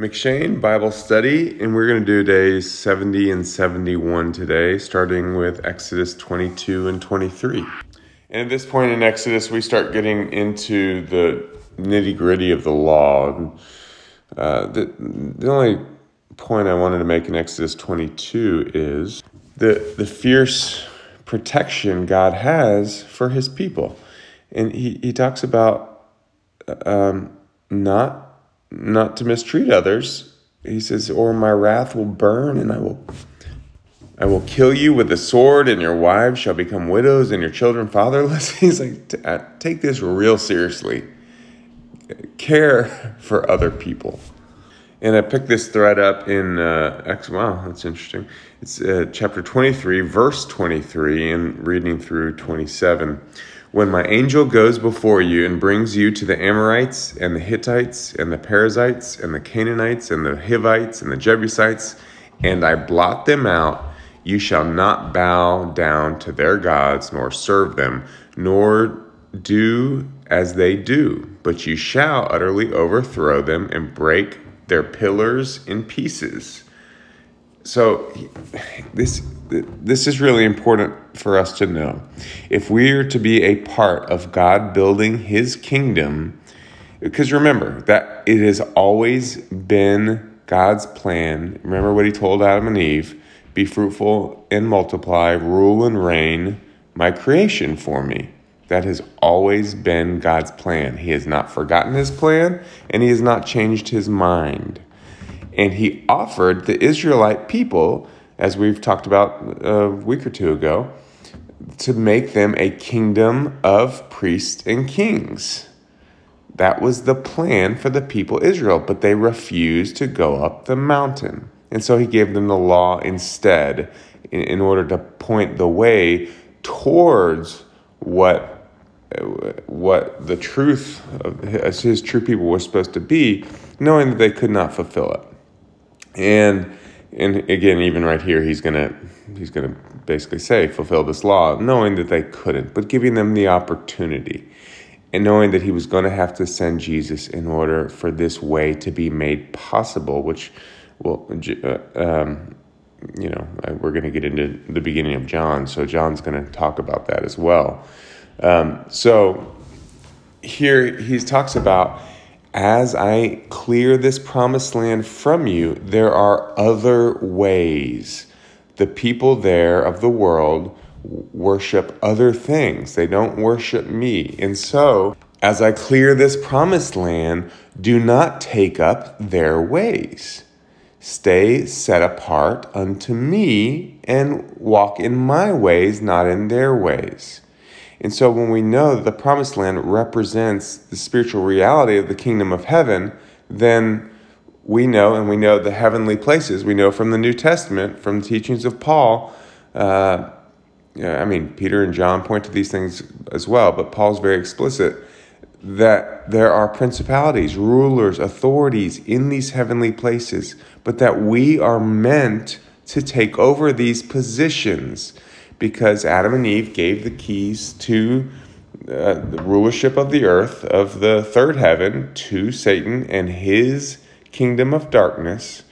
M'Cheyne Bible Study, and we're going to do days 70 and 71 today, starting with Exodus 22 and 23. And at this point in Exodus, we start getting into the nitty gritty of the law. Uh, the, the only point I wanted to make in Exodus 22 is the, the fierce protection God has for his people. And he, he talks about um, not not to mistreat others. He says, "Or my wrath will burn, and I will, I will kill you with the sword, and your wives shall become widows, and your children fatherless." He's like, uh, take this real seriously. Care for other people. And I picked this thread up in uh, X. Wow, that's interesting. It's uh, chapter 23, verse 23, and reading through 27. When my angel goes before you and brings you to the Amorites and the Hittites and the Perizzites and the Canaanites and the Hivites and the Jebusites, and I blot them out, you shall not bow down to their gods nor serve them, nor do as they do, but you shall utterly overthrow them and break their pillars in pieces. So this this is really important for us to know. If we are to be a part of God building his kingdom, because remember that it has always been God's plan. Remember what he told Adam and Eve, be fruitful and multiply, rule and reign my creation for me. That has always been God's plan. He has not forgotten his plan and he has not changed his mind. And he offered the Israelite people, as we've talked about uh, a week or two ago, to make them a kingdom of priests and kings. That was the plan for the people Israel, but they refused to go up the mountain. And so he gave them the law instead in, order to point the way towards what what the truth of his, his true people were supposed to be, knowing that they could not fulfill it. And and again, even right here, he's gonna he's gonna basically say fulfill this law, knowing that they couldn't, but giving them the opportunity, and knowing that he was going to have to send Jesus in order for this way to be made possible, which well, uh, um, you know, we're going to get into the beginning of John, so John's going to talk about that as well. Um, so here he talks about as I clear this promised land from you, there are other ways. The people there of the world worship other things, they don't worship me. And so, as I clear this promised land, do not take up their ways. Stay set apart unto me and walk in my ways, not in their ways. And so when we know that the promised land represents the spiritual reality of the kingdom of heaven, then we know, and we know the heavenly places. We know from the New Testament, from the teachings of Paul. Uh, I mean, Peter and John point to these things as well, but Paul's very explicit that there are principalities, rulers, authorities in these heavenly places, but that we are meant to take over these positions because Adam and Eve gave the keys to uh, the rulership of the earth, of the third heaven, to Satan and his kingdom of darkness.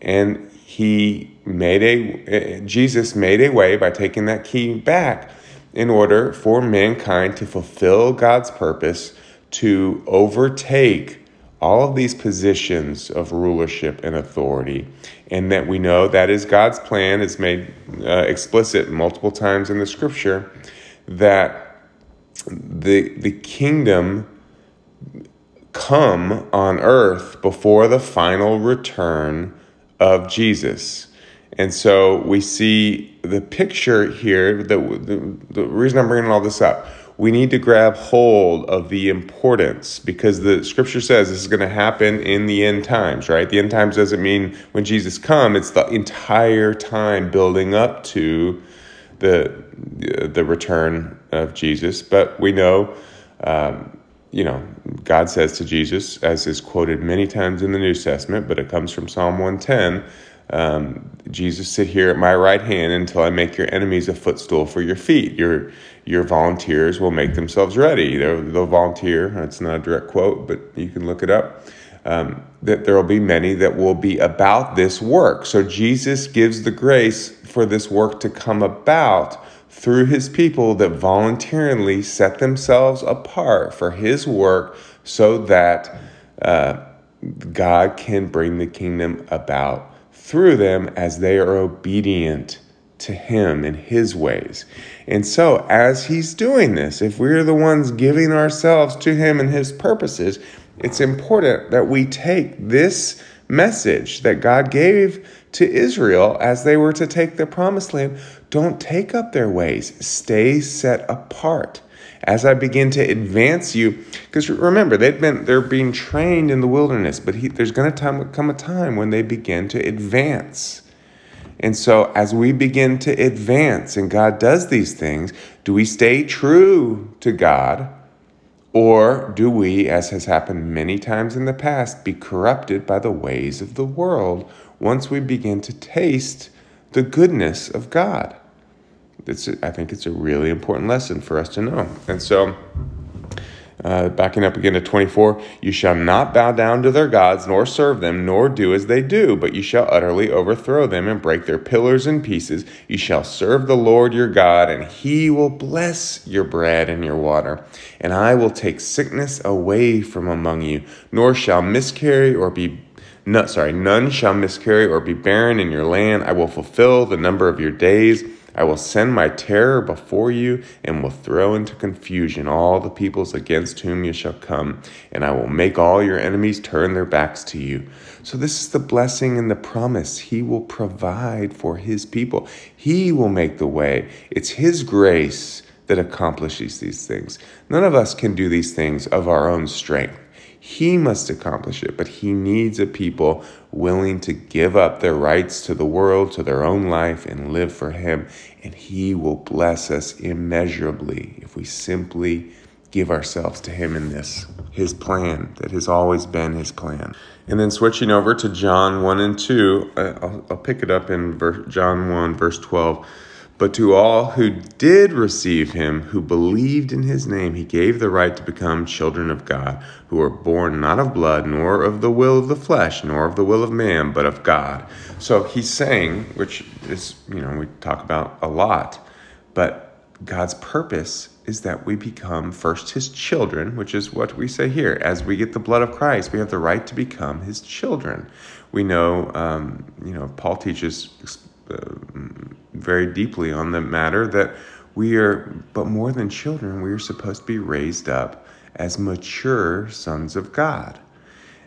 And he made a, uh, Jesus made a way by taking that key back in order for mankind to fulfill God's purpose to overtake all of these positions of rulership and authority, and that we know that is God's plan, is made uh, explicit multiple times in the scripture, that the, the kingdom come on earth before the final return of Jesus. And so we see the picture here, the, the, the reason I'm bringing all this up we need to grab hold of the importance because the scripture says this is going to happen in the end times, right? The end times doesn't mean when Jesus comes, it's the entire time building up to the the return of Jesus. But we know, um, you know, God says to Jesus, as is quoted many times in the New Testament, but it comes from Psalm 110 um, Jesus, sit here at my right hand until I make your enemies a footstool for your feet. Your your volunteers will make themselves ready. They'll, they'll volunteer. It's not a direct quote, but you can look it up. um, that there will be many that will be about this work. So Jesus gives the grace for this work to come about through his people that voluntarily set themselves apart for his work so that uh, God can bring the kingdom about through them as they are obedient to him in his ways. And so, as he's doing this, if we're the ones giving ourselves to him and his purposes, it's important that we take this message that God gave to Israel as they were to take the promised land. Don't take up their ways, stay set apart. As I begin to advance you, because remember they've been they're being trained in the wilderness, but he, there's going to come a time when they begin to advance. And so, as we begin to advance and God does these things, do we stay true to God? Or do we, as has happened many times in the past, be corrupted by the ways of the world once we begin to taste the goodness of God? It's, I think it's a really important lesson for us to know. And so, uh, backing up again to 24, you shall not bow down to their gods, nor serve them, nor do as they do, but you shall utterly overthrow them and break their pillars in pieces. You shall serve the Lord your God, and he will bless your bread and your water. And I will take sickness away from among you, nor shall miscarry or be no, sorry, none shall miscarry or be barren in your land. I will fulfill the number of your days. I will send my terror before you and will throw into confusion all the peoples against whom you shall come, and I will make all your enemies turn their backs to you. So, this is the blessing and the promise. He will provide for his people, He will make the way. It's His grace that accomplishes these things. None of us can do these things of our own strength. He must accomplish it, but he needs a people willing to give up their rights to the world, to their own life, and live for him. And he will bless us immeasurably if we simply give ourselves to him in this, his plan that has always been his plan. And then switching over to John 1 and 2, I'll, I'll pick it up in verse, John 1, verse 12. But to all who did receive him, who believed in his name, he gave the right to become children of God, who are born not of blood, nor of the will of the flesh, nor of the will of man, but of God. So he's saying, which is, you know, we talk about a lot, but God's purpose is that we become first his children, which is what we say here. As we get the blood of Christ, we have the right to become his children. We know, um, you know, Paul teaches very deeply on the matter that we are, but more than children, we are supposed to be raised up as mature sons of God.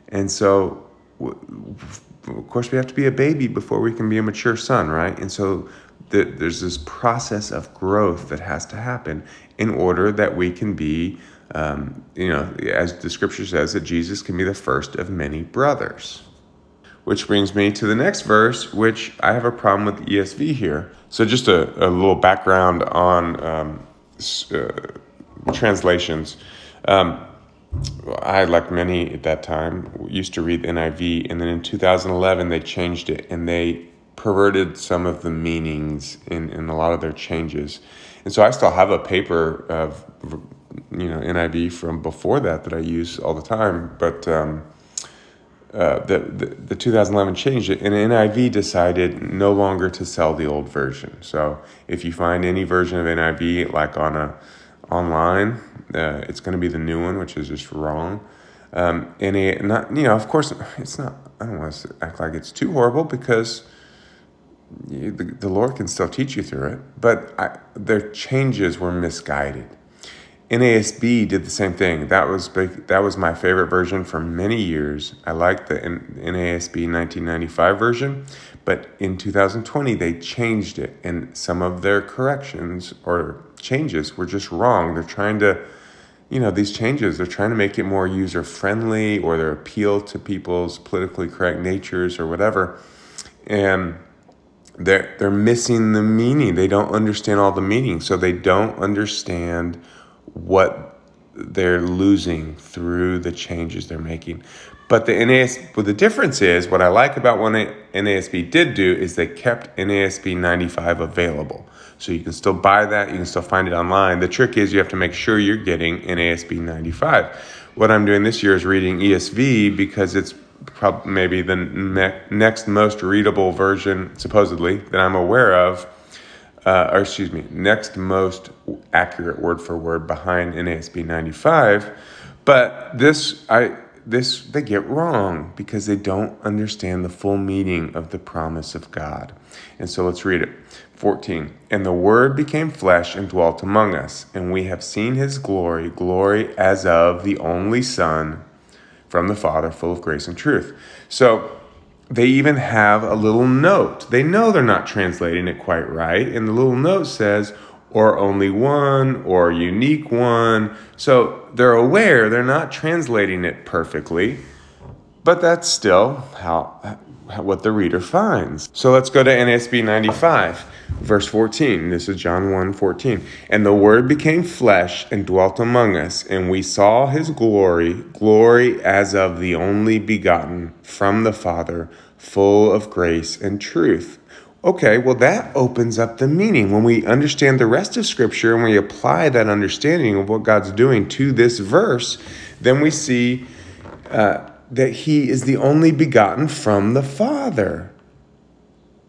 And so, of course, we have to be a baby before we can be a mature son, right? And so, there's this process of growth that has to happen in order that we can be, um, you know, as the scripture says, that Jesus can be the first of many brothers which brings me to the next verse, which I have a problem with ESV here. So, just a, a little background on um, uh, translations. Um, I, like many at that time, used to read NIV, and then in 2011 they changed it and they perverted some of the meanings in, in a lot of their changes. And so I still have a paper of you know NIV from before that that I use all the time, but um, uh, the, the, the 2011 changed it, and NIV decided no longer to sell the old version. So if you find any version of NIV like on a online, uh, it's going to be the new one, which is just wrong. Um, and it, not you know, of course, it's not. I don't want to act like it's too horrible because you, the, the Lord can still teach you through it. But I, their changes were misguided. NASB did the same thing. That was big, that was my favorite version for many years. I liked the NASB 1995 version, but in 2020 they changed it, and some of their corrections or changes were just wrong. They're trying to, you know, these changes they're trying to make it more user friendly or they appeal to people's politically correct natures or whatever, and they're they're missing the meaning. They don't understand all the meaning, so they don't understand what they're losing through the changes they're making. But the NASB, but the difference is what I like about what NASB did do is they kept NASB 95 available. So you can still buy that, you can still find it online. The trick is you have to make sure you're getting NASB 95. what I'm doing this year is reading ESV because it's probably maybe the ne- next most readable version, supposedly, that I'm aware of. Uh, or excuse me, next most accurate word for word behind NASB 95. But this, I this they get wrong because they don't understand the full meaning of the promise of God. And so let's read it. 14. And the Word became flesh and dwelt among us, and we have seen his glory, glory as of the only Son from the Father, full of grace and truth. So they even have a little note. They know they're not translating it quite right, and the little note says, or only one or unique one. So they're aware they're not translating it perfectly, but that's still how what the reader finds. So let's go to NASB 95, verse 14. This is John 1 14. And the Word became flesh and dwelt among us, and we saw his glory, glory as of the only begotten from the Father, full of grace and truth. Okay, well, that opens up the meaning. When we understand the rest of Scripture and we apply that understanding of what God's doing to this verse, then we see uh, that He is the only begotten from the Father.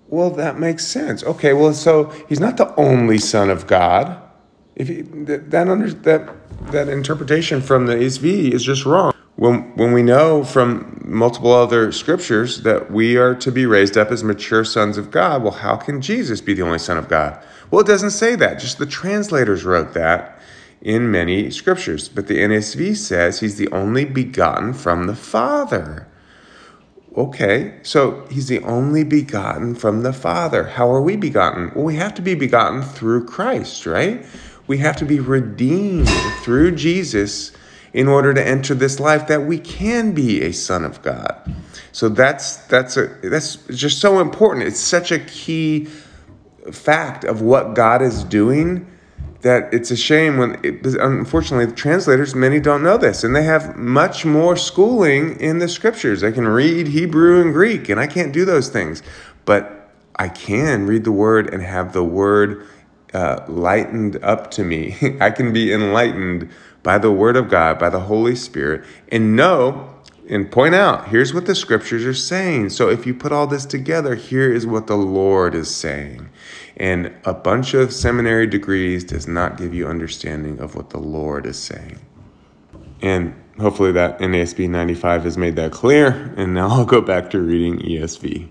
Well, that makes sense. Okay, well, so He's not the only Son of God. If he, that, that, under, that, that interpretation from the ESV is just wrong when, when we know from multiple other scriptures that we are to be raised up as mature sons of God, well, how can Jesus be the only Son of God? Well, it doesn't say that. Just the translators wrote that in many scriptures. But the NASB says he's the only begotten from the Father. Okay, so he's the only begotten from the Father. How are we begotten? Well, we have to be begotten through Christ, right? We have to be redeemed through Jesus in order to enter this life that we can be a son of God. So that's that's a that's just so important. It's such a key fact of what God is doing that it's a shame when it, unfortunately the translators many don't know this and they have much more schooling in the scriptures. They can read Hebrew and Greek and I can't do those things. But I can read the word and have the word uh, lightened up to me. I can be enlightened by the Word of God, by the Holy Spirit, and know and point out here's what the scriptures are saying. So if you put all this together, here is what the Lord is saying. And a bunch of seminary degrees does not give you understanding of what the Lord is saying. And hopefully that NASB 95 has made that clear. And now I'll go back to reading ESV.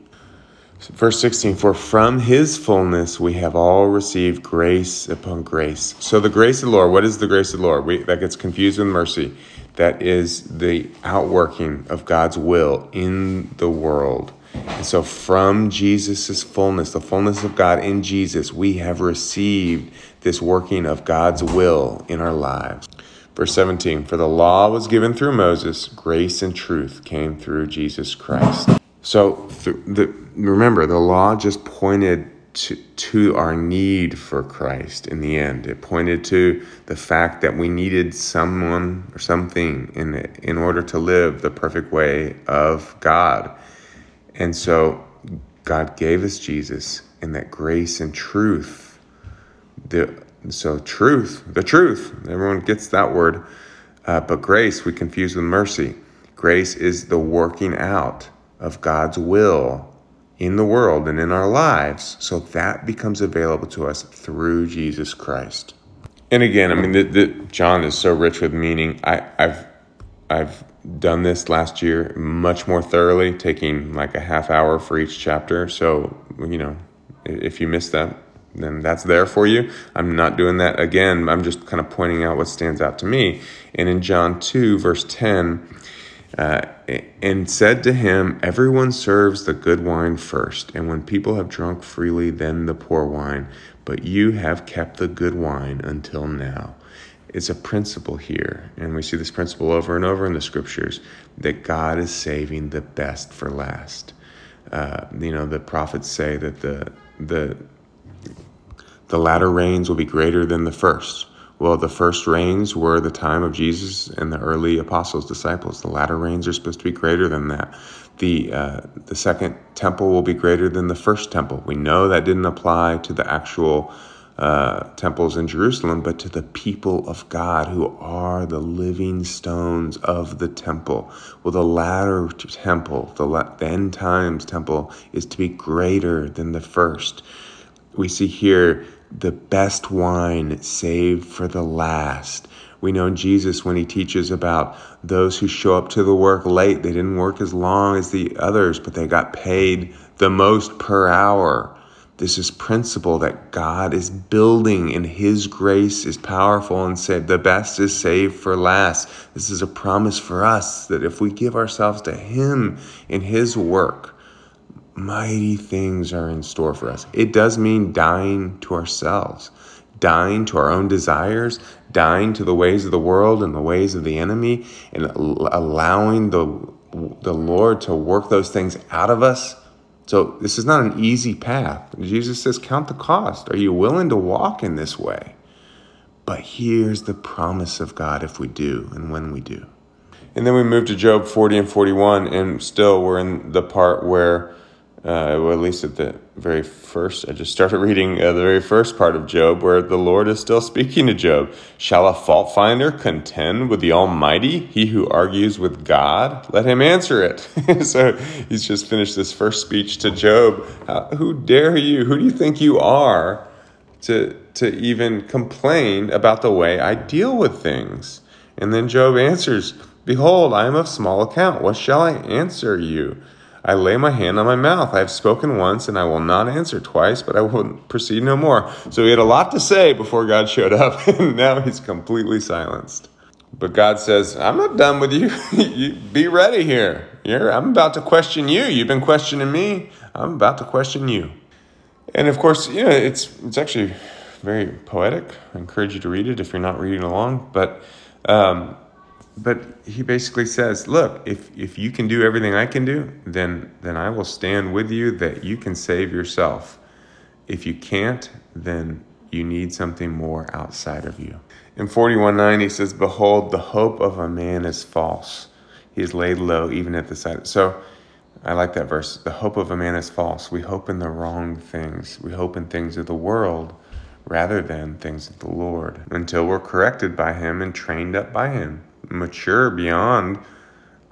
Verse 16, for from his fullness we have all received grace upon grace. So, the grace of the Lord, what is the grace of the Lord? We, that gets confused with mercy. That is the outworking of God's will in the world. And so, from Jesus' fullness, the fullness of God in Jesus, we have received this working of God's will in our lives. Verse 17, for the law was given through Moses, grace and truth came through Jesus Christ. So the, remember, the law just pointed to, to our need for Christ in the end. It pointed to the fact that we needed someone or something in, in order to live the perfect way of God. And so God gave us Jesus and that grace and truth. The, so, truth, the truth, everyone gets that word. Uh, but grace, we confuse with mercy. Grace is the working out of God's will in the world and in our lives. So that becomes available to us through Jesus Christ. And again, I mean, the, the, John is so rich with meaning. I, I've I've done this last year much more thoroughly, taking like a half hour for each chapter. So you know, if you missed that, then that's there for you. I'm not doing that again. I'm just kind of pointing out what stands out to me. And in John 2, verse 10, uh, and said to him, Everyone serves the good wine first, and when people have drunk freely, then the poor wine. But you have kept the good wine until now. It's a principle here, and we see this principle over and over in the scriptures that God is saving the best for last. Uh, you know, the prophets say that the the the latter rains will be greater than the first. Well, the first rains were the time of Jesus and the early apostles, disciples. The latter rains are supposed to be greater than that. The, uh, the second temple will be greater than the first temple. We know that didn't apply to the actual uh, temples in Jerusalem, but to the people of God who are the living stones of the temple. Well, the latter temple, the, the end times temple, is to be greater than the first. We see here the best wine saved for the last. We know Jesus when he teaches about those who show up to the work late. They didn't work as long as the others, but they got paid the most per hour. This is principle that God is building and his grace is powerful and said the best is saved for last. This is a promise for us that if we give ourselves to him in his work, mighty things are in store for us. It does mean dying to ourselves, dying to our own desires, dying to the ways of the world and the ways of the enemy, and allowing the, the Lord to work those things out of us so this is not an easy path. Jesus says, Count the cost. Are you willing to walk in this way? But here's the promise of God if we do and when we do. And then we move to Job 40 and 41, and still we're in the part where uh, well, at least at the very first, I just started reading uh, the very first part of Job where the Lord is still speaking to Job. Shall a fault finder contend with the Almighty? He who argues with God, let him answer it. so he's just finished this first speech to Job. How, who dare you? Who do you think you are to, to even complain about the way I deal with things? And then Job answers, Behold, I am of small account. What shall I answer you? I lay my hand on my mouth. I have spoken once, and I will not answer twice, but I will proceed no more. So he had a lot to say before God showed up, and now he's completely silenced. But God says, I'm not done with you. you be ready here. You're, I'm about to question you. You've been questioning me. I'm about to question you. And of course, you know, it's, it's actually very poetic. I encourage you to read it if you're not reading along. But um, but he basically says, look, if, if you can do everything I can do, then, then I will stand with you that you can save yourself. If you can't, then you need something more outside of you. In 41.9, he says, Behold, the hope of a man is false. He is laid low even at the sight. So I like that verse. The hope of a man is false. We hope in the wrong things. We hope in things of the world rather than things of the Lord until we're corrected by him and trained up by him mature beyond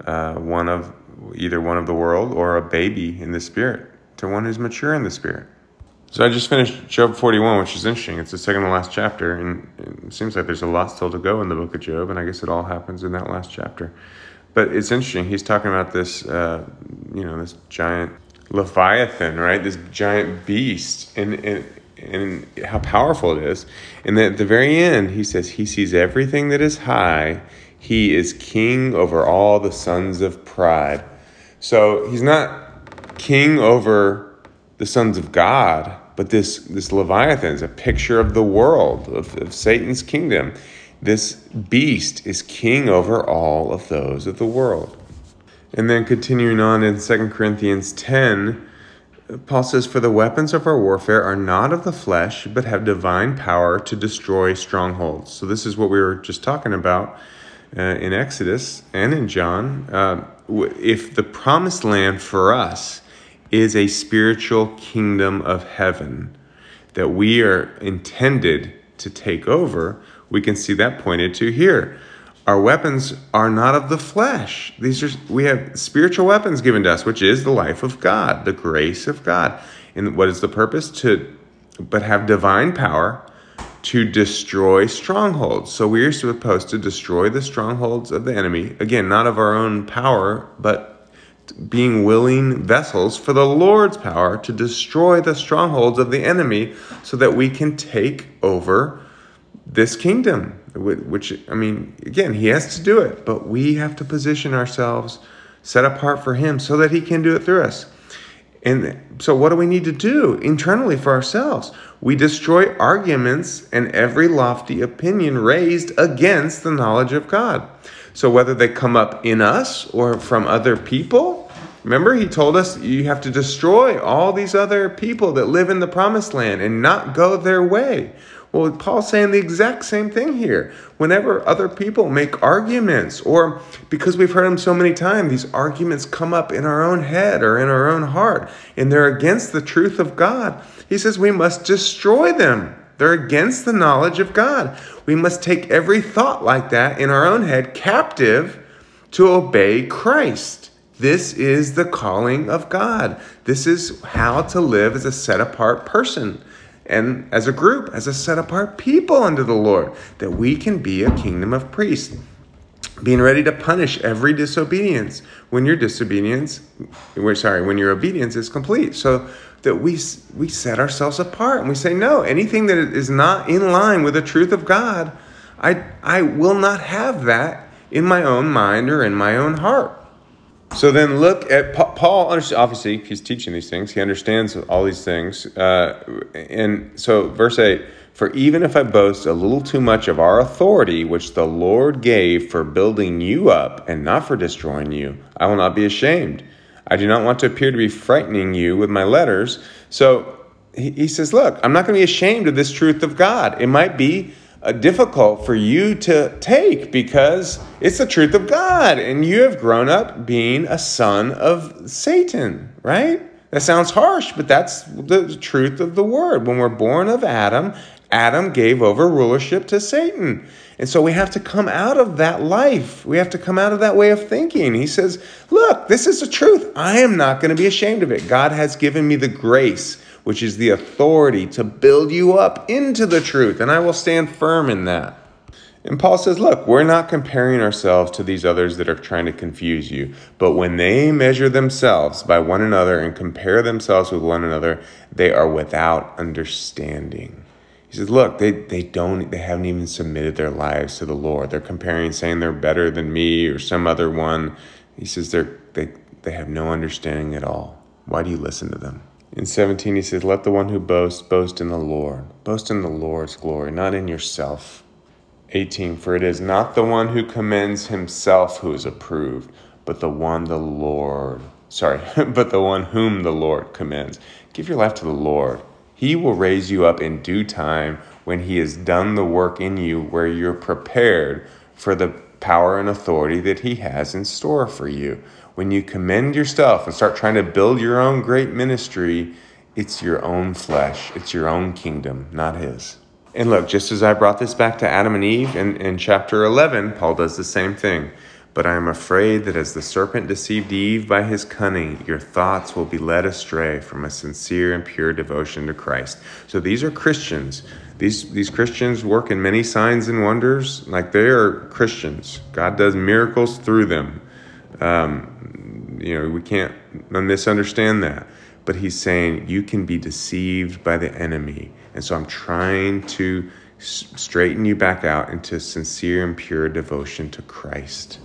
uh, one of either one of the world or a baby in the spirit to one who's mature in the spirit. So I just finished Job 41, which is interesting. It's the second to last chapter, and it seems like there's a lot still to go in the book of Job, and I guess it all happens in that last chapter. But it's interesting. He's talking about this, uh, you know, this giant leviathan, right? This giant beast, and and and how powerful it is. And then at the very end, he says he sees everything that is high he is king over all the sons of pride. So he's not king over the sons of God, but this, this Leviathan is a picture of the world, of, of Satan's kingdom. This beast is king over all of those of the world. And then continuing on in 2 Corinthians 10, Paul says, For the weapons of our warfare are not of the flesh, but have divine power to destroy strongholds. So, this is what we were just talking about uh, in Exodus and in John, uh, if the promised land for us is a spiritual kingdom of heaven that we are intended to take over, we can see that pointed to here. Our weapons are not of the flesh. These are we have spiritual weapons given to us, which is the life of God, the grace of God. And what is the purpose? To but have divine power to destroy strongholds. So we are supposed to destroy the strongholds of the enemy. Again, not of our own power, but being willing vessels for the Lord's power to destroy the strongholds of the enemy so that we can take over this kingdom. Which, I mean, again, he has to do it, but we have to position ourselves set apart for him so that he can do it through us. And so, what do we need to do internally for ourselves? We destroy arguments and every lofty opinion raised against the knowledge of God. So, whether they come up in us or from other people, remember, he told us you have to destroy all these other people that live in the promised land and not go their way. Well, Paul's saying the exact same thing here. Whenever other people make arguments, or because we've heard them so many times, these arguments come up in our own head or in our own heart, and they're against the truth of God, he says we must destroy them. They're against the knowledge of God. We must take every thought like that in our own head captive to obey Christ. This is the calling of God. This is how to live as a set apart person and as a group, as a set apart people unto the Lord, that we can be a kingdom of priests. Being ready to punish every disobedience when your disobedience, we're sorry, when your obedience is complete. So that we we set ourselves apart and we say no anything that is not in line with the truth of god i i will not have that in my own mind or in my own heart so then look at paul obviously he's teaching these things he understands all these things uh, and so verse 8 for even if i boast a little too much of our authority which the lord gave for building you up and not for destroying you i will not be ashamed I do not want to appear to be frightening you with my letters. So he, he says, Look, I'm not going to be ashamed of this truth of God. It might be Uh, difficult for you to take because it's the truth of God and you have grown up being a son of Satan, right? That sounds harsh, but that's the truth of the word. When we're born of Adam, Adam gave over rulership to Satan. And so we have to come out of that life. We have to come out of that way of thinking. He says, Look, this is the truth. I am not going to be ashamed of it. God has given me the grace, which is the authority to build you up into the truth, and I will stand firm in that. And Paul says, Look, we're not comparing ourselves to these others that are trying to confuse you, but when they measure themselves by one another and compare themselves with one another, they are without understanding. He says, look, they, they don't they haven't even submitted their lives to the Lord. They're comparing, saying they're better than me or some other one. He says they're they they have no understanding at all. Why do you listen to them? In 17, he says, Let the one who boasts boast in the Lord. Boast in the Lord's glory, not in yourself. 18, for it is not the one who commends himself who is approved, but the one the Lord, sorry, but the one whom the Lord commends. Give your life to the Lord. He will raise you up in due time when He has done the work in you where you're prepared for the power and authority that He has in store for you. When you commend yourself and start trying to build your own great ministry, it's your own flesh, it's your own kingdom, not His. And look, just as I brought this back to Adam and Eve in, in chapter 11, Paul does the same thing. But I am afraid that as the serpent deceived Eve by his cunning, your thoughts will be led astray from a sincere and pure devotion to Christ. So these are Christians. These, these Christians work in many signs and wonders, like they are Christians. God does miracles through them. Um, you know, we can't misunderstand that. But he's saying you can be deceived by the enemy. And so I'm trying to straighten you back out into sincere and pure devotion to Christ.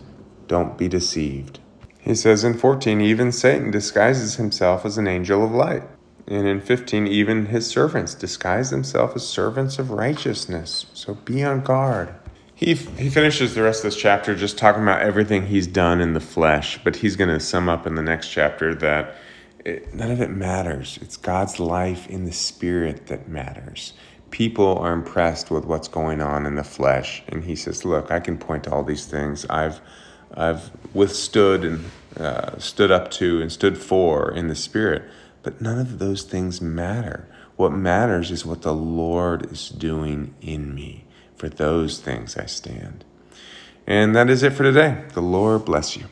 Don't be deceived. He says in 14, even Satan disguises himself as an angel of light. And in 15, even his servants disguise themselves as servants of righteousness. So be on guard. He, he finishes the rest of this chapter just talking about everything he's done in the flesh, but he's going to sum up in the next chapter that it, none of it matters. It's God's life in the spirit that matters. People are impressed with what's going on in the flesh. And he says, Look, I can point to all these things. I've I've withstood and uh, stood up to and stood for in the Spirit. But none of those things matter. What matters is what the Lord is doing in me. For those things I stand. And that is it for today. The Lord bless you.